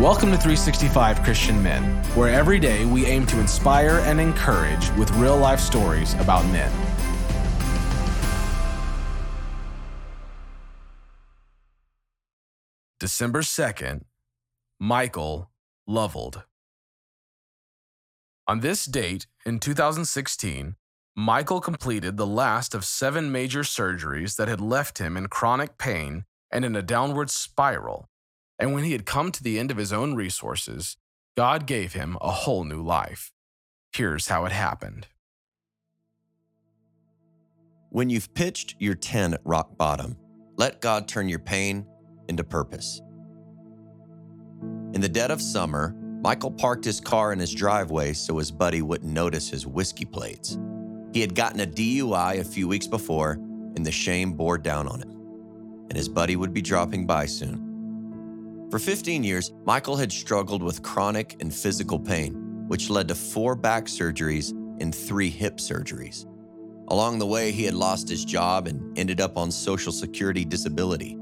Welcome to 365 Christian Men, where every day we aim to inspire and encourage with real life stories about men. December 2nd, Michael Lovold. On this date in 2016, Michael completed the last of seven major surgeries that had left him in chronic pain and in a downward spiral and when he had come to the end of his own resources, God gave him a whole new life. Here's how it happened. When you've pitched your 10 at rock bottom, let God turn your pain into purpose. In the dead of summer, Michael parked his car in his driveway so his buddy wouldn't notice his whiskey plates. He had gotten a DUI a few weeks before, and the shame bore down on him. And his buddy would be dropping by soon. For 15 years, Michael had struggled with chronic and physical pain, which led to four back surgeries and three hip surgeries. Along the way, he had lost his job and ended up on Social Security disability.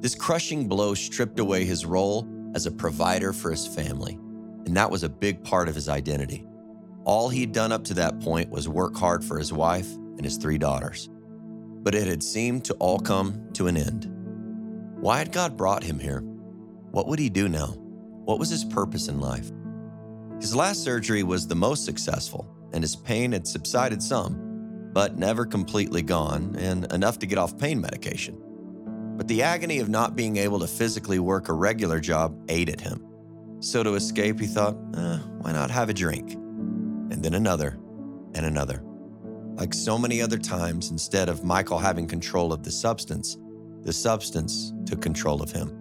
This crushing blow stripped away his role as a provider for his family, and that was a big part of his identity. All he'd done up to that point was work hard for his wife and his three daughters. But it had seemed to all come to an end. Why had God brought him here? What would he do now? What was his purpose in life? His last surgery was the most successful, and his pain had subsided some, but never completely gone, and enough to get off pain medication. But the agony of not being able to physically work a regular job ate at him. So to escape, he thought, eh, why not have a drink? And then another, and another. Like so many other times, instead of Michael having control of the substance, the substance took control of him.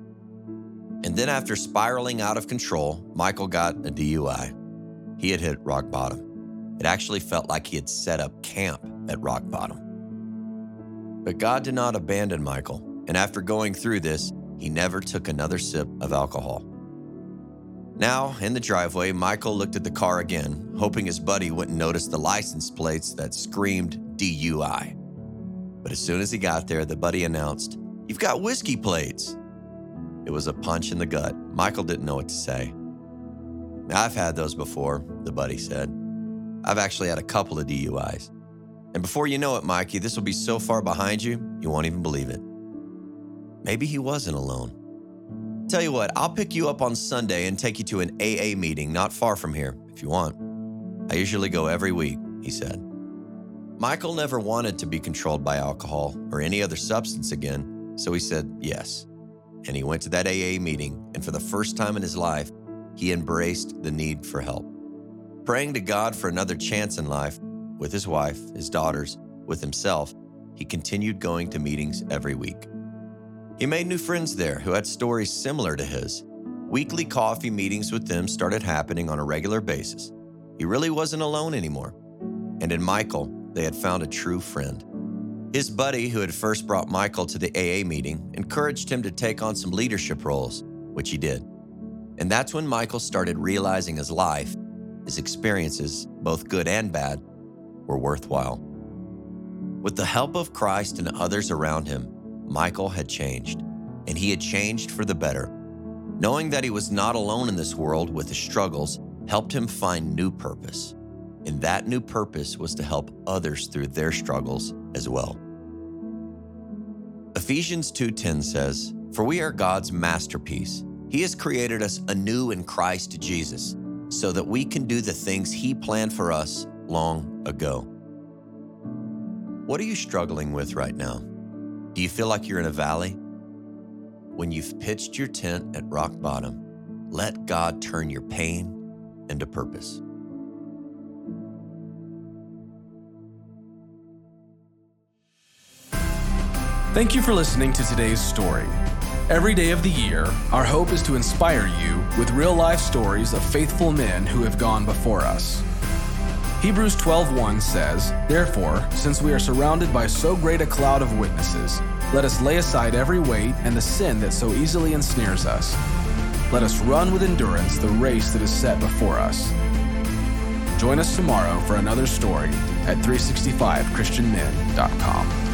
And then, after spiraling out of control, Michael got a DUI. He had hit rock bottom. It actually felt like he had set up camp at rock bottom. But God did not abandon Michael, and after going through this, he never took another sip of alcohol. Now, in the driveway, Michael looked at the car again, hoping his buddy wouldn't notice the license plates that screamed DUI. But as soon as he got there, the buddy announced, You've got whiskey plates. It was a punch in the gut. Michael didn't know what to say. I've had those before, the buddy said. I've actually had a couple of DUIs. And before you know it, Mikey, this will be so far behind you, you won't even believe it. Maybe he wasn't alone. Tell you what, I'll pick you up on Sunday and take you to an AA meeting not far from here, if you want. I usually go every week, he said. Michael never wanted to be controlled by alcohol or any other substance again, so he said yes and he went to that AA meeting, and for the first time in his life, he embraced the need for help. Praying to God for another chance in life, with his wife, his daughters, with himself, he continued going to meetings every week. He made new friends there who had stories similar to his. Weekly coffee meetings with them started happening on a regular basis. He really wasn't alone anymore. And in Michael, they had found a true friend. His buddy, who had first brought Michael to the AA meeting, encouraged him to take on some leadership roles, which he did. And that's when Michael started realizing his life, his experiences, both good and bad, were worthwhile. With the help of Christ and others around him, Michael had changed, and he had changed for the better. Knowing that he was not alone in this world with his struggles helped him find new purpose. And that new purpose was to help others through their struggles as well. Ephesians 2:10 says, "For we are God's masterpiece. He has created us anew in Christ Jesus, so that we can do the things he planned for us long ago." What are you struggling with right now? Do you feel like you're in a valley? When you've pitched your tent at rock bottom, let God turn your pain into purpose. Thank you for listening to today's story. Every day of the year, our hope is to inspire you with real life stories of faithful men who have gone before us. Hebrews 12:1 says, "Therefore, since we are surrounded by so great a cloud of witnesses, let us lay aside every weight and the sin that so easily ensnares us. Let us run with endurance the race that is set before us." Join us tomorrow for another story at 365christianmen.com.